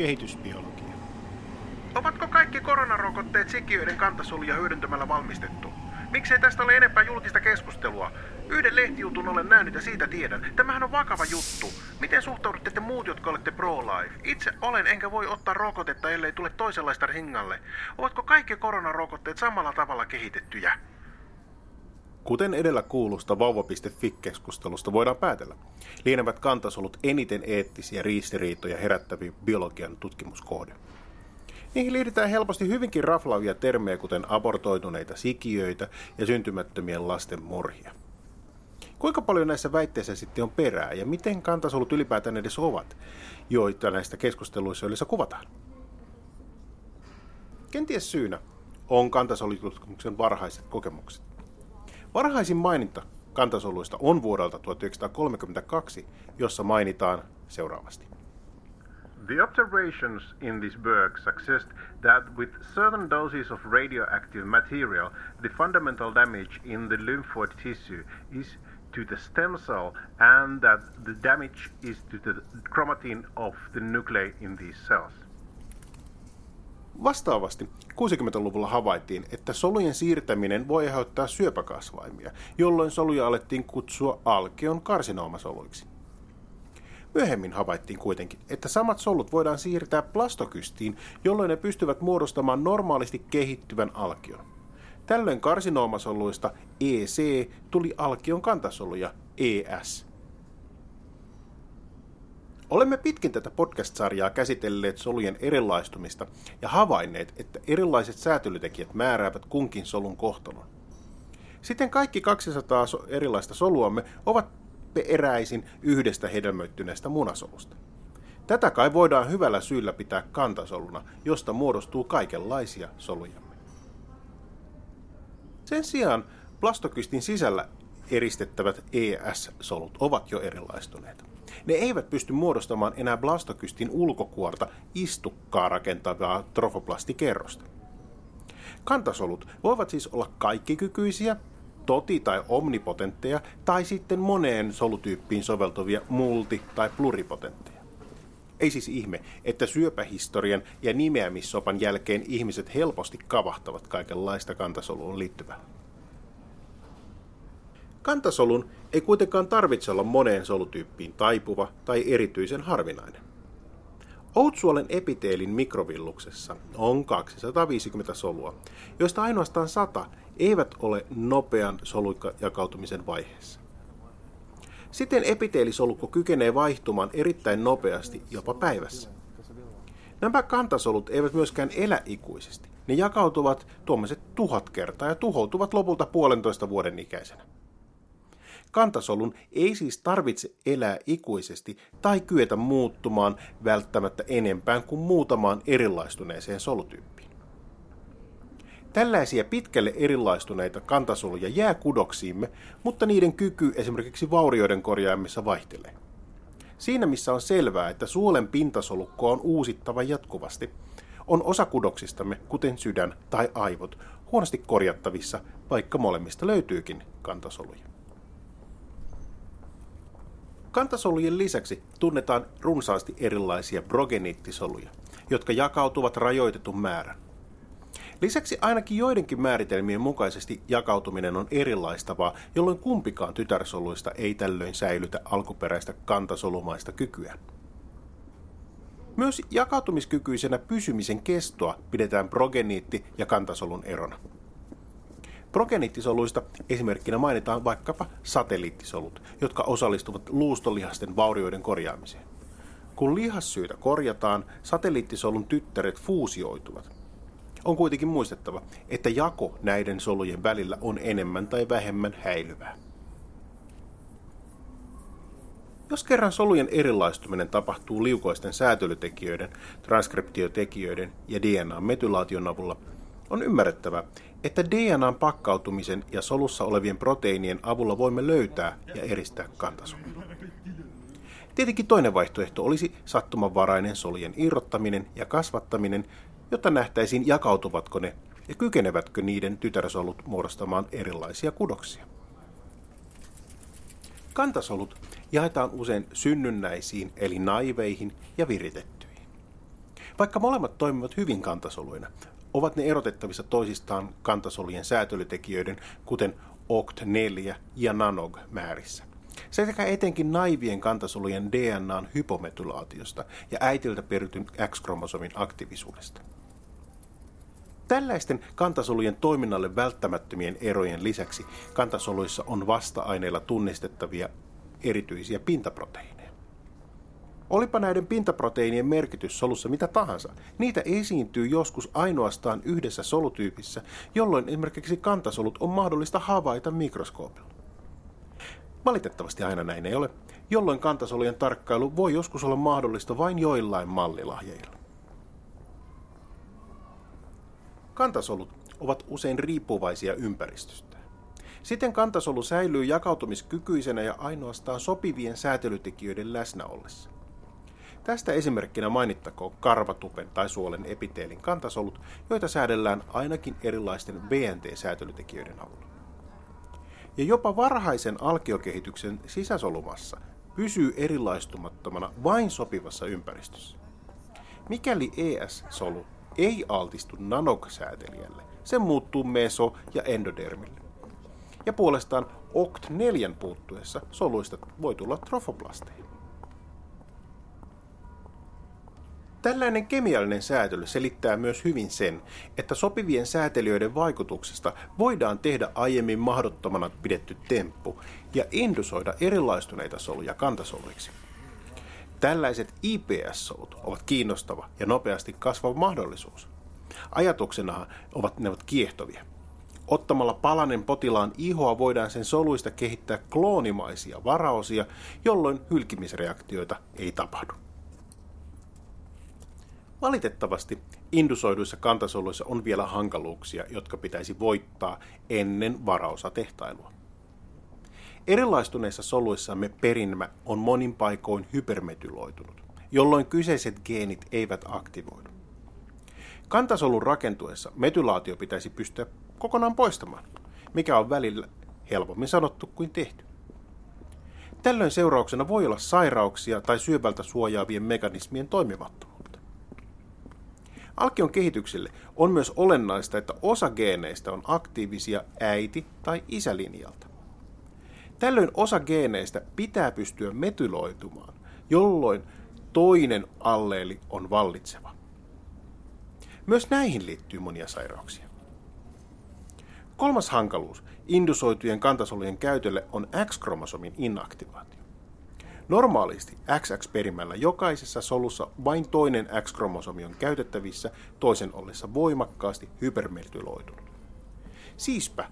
kehitysbiologia. Ovatko kaikki koronarokotteet sikiöiden kantasoluja hyödyntämällä valmistettu? Miksei tästä ole enempää julkista keskustelua? Yhden lehtijutun olen nähnyt ja siitä tiedän. Tämähän on vakava juttu. Miten suhtaudutte te muut, jotka olette pro-life? Itse olen enkä voi ottaa rokotetta, ellei tule toisenlaista ringalle. Ovatko kaikki koronarokotteet samalla tavalla kehitettyjä? Kuten edellä kuulusta vauva.fi-keskustelusta voidaan päätellä, lienevät kantasolut eniten eettisiä riistiriitoja herättäviä biologian tutkimuskohde. Niihin liitetään helposti hyvinkin raflaavia termejä, kuten abortoituneita sikiöitä ja syntymättömien lasten murhia. Kuinka paljon näissä väitteissä sitten on perää ja miten kantasolut ylipäätään edes ovat, joita näistä keskusteluissa yleensä kuvataan? Kenties syynä on kantasolitutkimuksen varhaiset kokemukset. Varhaisin maininta kantasoluista on vuodelta 1932, jossa mainitaan seuraavasti. The observations in this work suggest that with certain doses of radioactive material, the fundamental damage in the lymphoid tissue is to the stem cell and that the damage is to the chromatin of the nuclei in these cells. Vastaavasti 60-luvulla havaittiin, että solujen siirtäminen voi aiheuttaa syöpäkasvaimia, jolloin soluja alettiin kutsua alkeon karsinoomasoluiksi. Myöhemmin havaittiin kuitenkin, että samat solut voidaan siirtää plastokystiin, jolloin ne pystyvät muodostamaan normaalisti kehittyvän alkion. Tällöin karsinoomasoluista EC tuli alkion kantasoluja ES. Olemme pitkin tätä podcast-sarjaa käsitelleet solujen erilaistumista ja havainneet, että erilaiset säätelytekijät määräävät kunkin solun kohtalon. Siten kaikki 200 erilaista soluamme ovat eräisin yhdestä hedelmöittyneestä munasolusta. Tätä kai voidaan hyvällä syyllä pitää kantasoluna, josta muodostuu kaikenlaisia solujamme. Sen sijaan plastokystin sisällä eristettävät ES-solut ovat jo erilaistuneet. Ne eivät pysty muodostamaan enää blastokystin ulkokuorta istukkaa rakentavaa trofoplastikerrosta. Kantasolut voivat siis olla kaikkikykyisiä, toti- tai omnipotentteja, tai sitten moneen solutyyppiin soveltuvia multi- tai pluripotentteja. Ei siis ihme, että syöpähistorian ja nimeämissopan jälkeen ihmiset helposti kavahtavat kaikenlaista kantasoluun liittyvää. Kantasolun ei kuitenkaan tarvitse olla moneen solutyyppiin taipuva tai erityisen harvinainen. Outsuolen epiteelin mikrovilluksessa on 250 solua, joista ainoastaan 100 eivät ole nopean solujakautumisen vaiheessa. Siten epiteelisolukko kykenee vaihtumaan erittäin nopeasti jopa päivässä. Nämä kantasolut eivät myöskään elä ikuisesti. Ne jakautuvat tuommoiset tuhat kertaa ja tuhoutuvat lopulta puolentoista vuoden ikäisenä. Kantasolun ei siis tarvitse elää ikuisesti tai kyetä muuttumaan välttämättä enempään kuin muutamaan erilaistuneeseen solutyyppiin. Tällaisia pitkälle erilaistuneita kantasoluja jää kudoksiimme, mutta niiden kyky esimerkiksi vaurioiden korjaamissa vaihtelee. Siinä missä on selvää, että suolen pintasolukko on uusittava jatkuvasti, on osa kudoksistamme, kuten sydän tai aivot, huonosti korjattavissa, vaikka molemmista löytyykin kantasoluja. Kantasolujen lisäksi tunnetaan runsaasti erilaisia progeniittisoluja, jotka jakautuvat rajoitetun määrän. Lisäksi ainakin joidenkin määritelmien mukaisesti jakautuminen on erilaistavaa, jolloin kumpikaan tytärsoluista ei tällöin säilytä alkuperäistä kantasolumaista kykyä. Myös jakautumiskykyisenä pysymisen kestoa pidetään progeniitti- ja kantasolun erona. Progeniittisoluista esimerkkinä mainitaan vaikkapa satelliittisolut, jotka osallistuvat luustolihasten vaurioiden korjaamiseen. Kun lihassyytä korjataan, satelliittisolun tyttäret fuusioituvat. On kuitenkin muistettava, että jako näiden solujen välillä on enemmän tai vähemmän häilyvää. Jos kerran solujen erilaistuminen tapahtuu liukoisten säätelytekijöiden, transkriptiotekijöiden ja DNA-metylaation avulla, on ymmärrettävä, että DNAn pakkautumisen ja solussa olevien proteiinien avulla voimme löytää ja eristää kantasoluja. Tietenkin toinen vaihtoehto olisi sattumanvarainen solujen irrottaminen ja kasvattaminen, jotta nähtäisiin jakautuvatko ne ja kykenevätkö niiden tytärsolut muodostamaan erilaisia kudoksia. Kantasolut jaetaan usein synnynnäisiin eli naiveihin ja viritettyihin. Vaikka molemmat toimivat hyvin kantasoluina, ovat ne erotettavissa toisistaan kantasolujen säätelytekijöiden, kuten OCT4 ja NANOG määrissä. Sekä etenkin naivien kantasolujen DNAn hypometylaatiosta ja äitiltä perityn X-kromosomin aktiivisuudesta. Tällaisten kantasolujen toiminnalle välttämättömien erojen lisäksi kantasoluissa on vasta-aineilla tunnistettavia erityisiä pintaproteiineja. Olipa näiden pintaproteiinien merkitys solussa mitä tahansa, niitä esiintyy joskus ainoastaan yhdessä solutyypissä, jolloin esimerkiksi kantasolut on mahdollista havaita mikroskoopilla. Valitettavasti aina näin ei ole, jolloin kantasolujen tarkkailu voi joskus olla mahdollista vain joillain mallilahjeilla. Kantasolut ovat usein riippuvaisia ympäristöstä. Siten kantasolu säilyy jakautumiskykyisenä ja ainoastaan sopivien säätelytekijöiden läsnä ollessa. Tästä esimerkkinä mainittakoon karvatupen tai suolen epiteelin kantasolut, joita säädellään ainakin erilaisten BNT-säätelytekijöiden avulla. Ja jopa varhaisen alkiokehityksen sisäsolumassa pysyy erilaistumattomana vain sopivassa ympäristössä. Mikäli ES-solu ei altistu nanog-säätelijälle, se muuttuu meso- ja endodermille. Ja puolestaan OCT4 puuttuessa soluista voi tulla trofoplasteja. Tällainen kemiallinen säätely selittää myös hyvin sen, että sopivien säätelijöiden vaikutuksesta voidaan tehdä aiemmin mahdottomana pidetty temppu ja indusoida erilaistuneita soluja kantasoluiksi. Tällaiset IPS-solut ovat kiinnostava ja nopeasti kasvava mahdollisuus. Ajatuksena ovat ne ovat kiehtovia. Ottamalla palanen potilaan ihoa voidaan sen soluista kehittää kloonimaisia varaosia, jolloin hylkimisreaktioita ei tapahdu. Valitettavasti indusoiduissa kantasoluissa on vielä hankaluuksia, jotka pitäisi voittaa ennen varaosatehtailua. Erilaistuneissa soluissamme perimä on monin paikoin hypermetyloitunut, jolloin kyseiset geenit eivät aktivoidu. Kantasolun rakentuessa metylaatio pitäisi pystyä kokonaan poistamaan, mikä on välillä helpommin sanottu kuin tehty. Tällöin seurauksena voi olla sairauksia tai syövältä suojaavien mekanismien toimimattomuutta. Alkion kehitykselle on myös olennaista, että osa geeneistä on aktiivisia äiti- tai isälinjalta. Tällöin osa geeneistä pitää pystyä metyloitumaan, jolloin toinen alleeli on vallitseva. Myös näihin liittyy monia sairauksia. Kolmas hankaluus indusoitujen kantasolujen käytölle on X-kromosomin inaktivaatio. Normaalisti XX-perimällä jokaisessa solussa vain toinen X-kromosomi on käytettävissä toisen ollessa voimakkaasti hypermetyloitunut. Siispä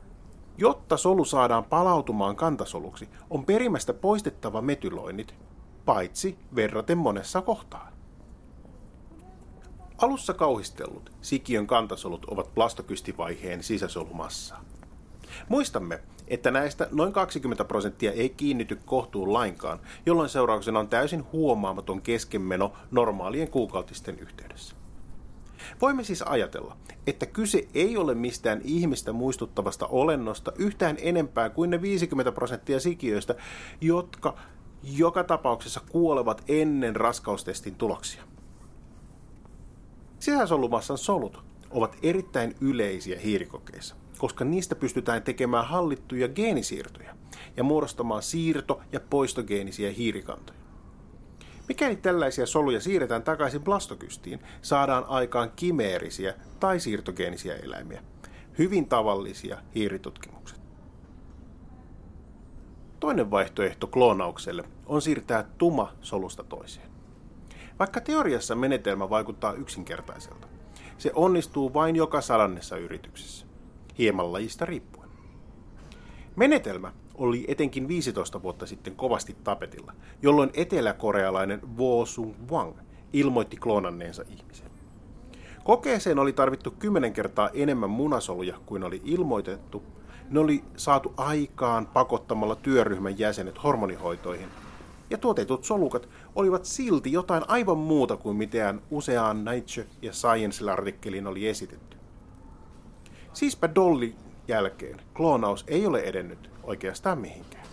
Jotta solu saadaan palautumaan kantasoluksi, on perimästä poistettava metyloinnit, paitsi verraten monessa kohtaa. Alussa kauhistellut sikiön kantasolut ovat plastokystivaiheen sisäsolumassaa. Muistamme, että näistä noin 20 prosenttia ei kiinnity kohtuun lainkaan, jolloin seurauksena on täysin huomaamaton keskenmeno normaalien kuukautisten yhteydessä. Voimme siis ajatella, että kyse ei ole mistään ihmistä muistuttavasta olennosta yhtään enempää kuin ne 50 prosenttia sikiöistä, jotka joka tapauksessa kuolevat ennen raskaustestin tuloksia. Sisäsolumassan solut ovat erittäin yleisiä hiirikokeissa, koska niistä pystytään tekemään hallittuja geenisiirtoja ja muodostamaan siirto- ja poistogeenisiä hiirikantoja. Mikäli tällaisia soluja siirretään takaisin blastokystiin, saadaan aikaan kimeerisiä tai siirtogeenisiä eläimiä. Hyvin tavallisia hiiritutkimukset. Toinen vaihtoehto kloonaukselle on siirtää tuma solusta toiseen. Vaikka teoriassa menetelmä vaikuttaa yksinkertaiselta, se onnistuu vain joka sadannessa yrityksessä, hieman lajista riippuen. Menetelmä oli etenkin 15 vuotta sitten kovasti tapetilla, jolloin eteläkorealainen Wo Sung Wang ilmoitti kloonanneensa ihmisen. Kokeeseen oli tarvittu kymmenen kertaa enemmän munasoluja kuin oli ilmoitettu. Ne oli saatu aikaan pakottamalla työryhmän jäsenet hormonihoitoihin. Ja tuotetut solukat olivat silti jotain aivan muuta kuin mitään useaan Nature ja Science-artikkeliin oli esitetty. Siispä Dolly jälkeen kloonaus ei ole edennyt oikeastaan mihinkään.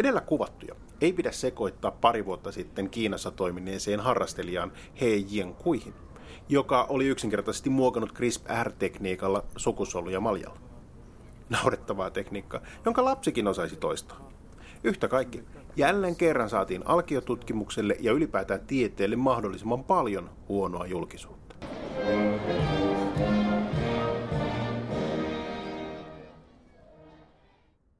Edellä kuvattuja ei pidä sekoittaa pari vuotta sitten Kiinassa toimineeseen harrastelijaan He Kuihin, joka oli yksinkertaisesti muokannut CRISPR-tekniikalla sukusoluja maljalla. Naurettavaa tekniikkaa, jonka lapsikin osaisi toistaa. Yhtä kaikki, jälleen kerran saatiin alkiotutkimukselle ja ylipäätään tieteelle mahdollisimman paljon huonoa julkisuutta.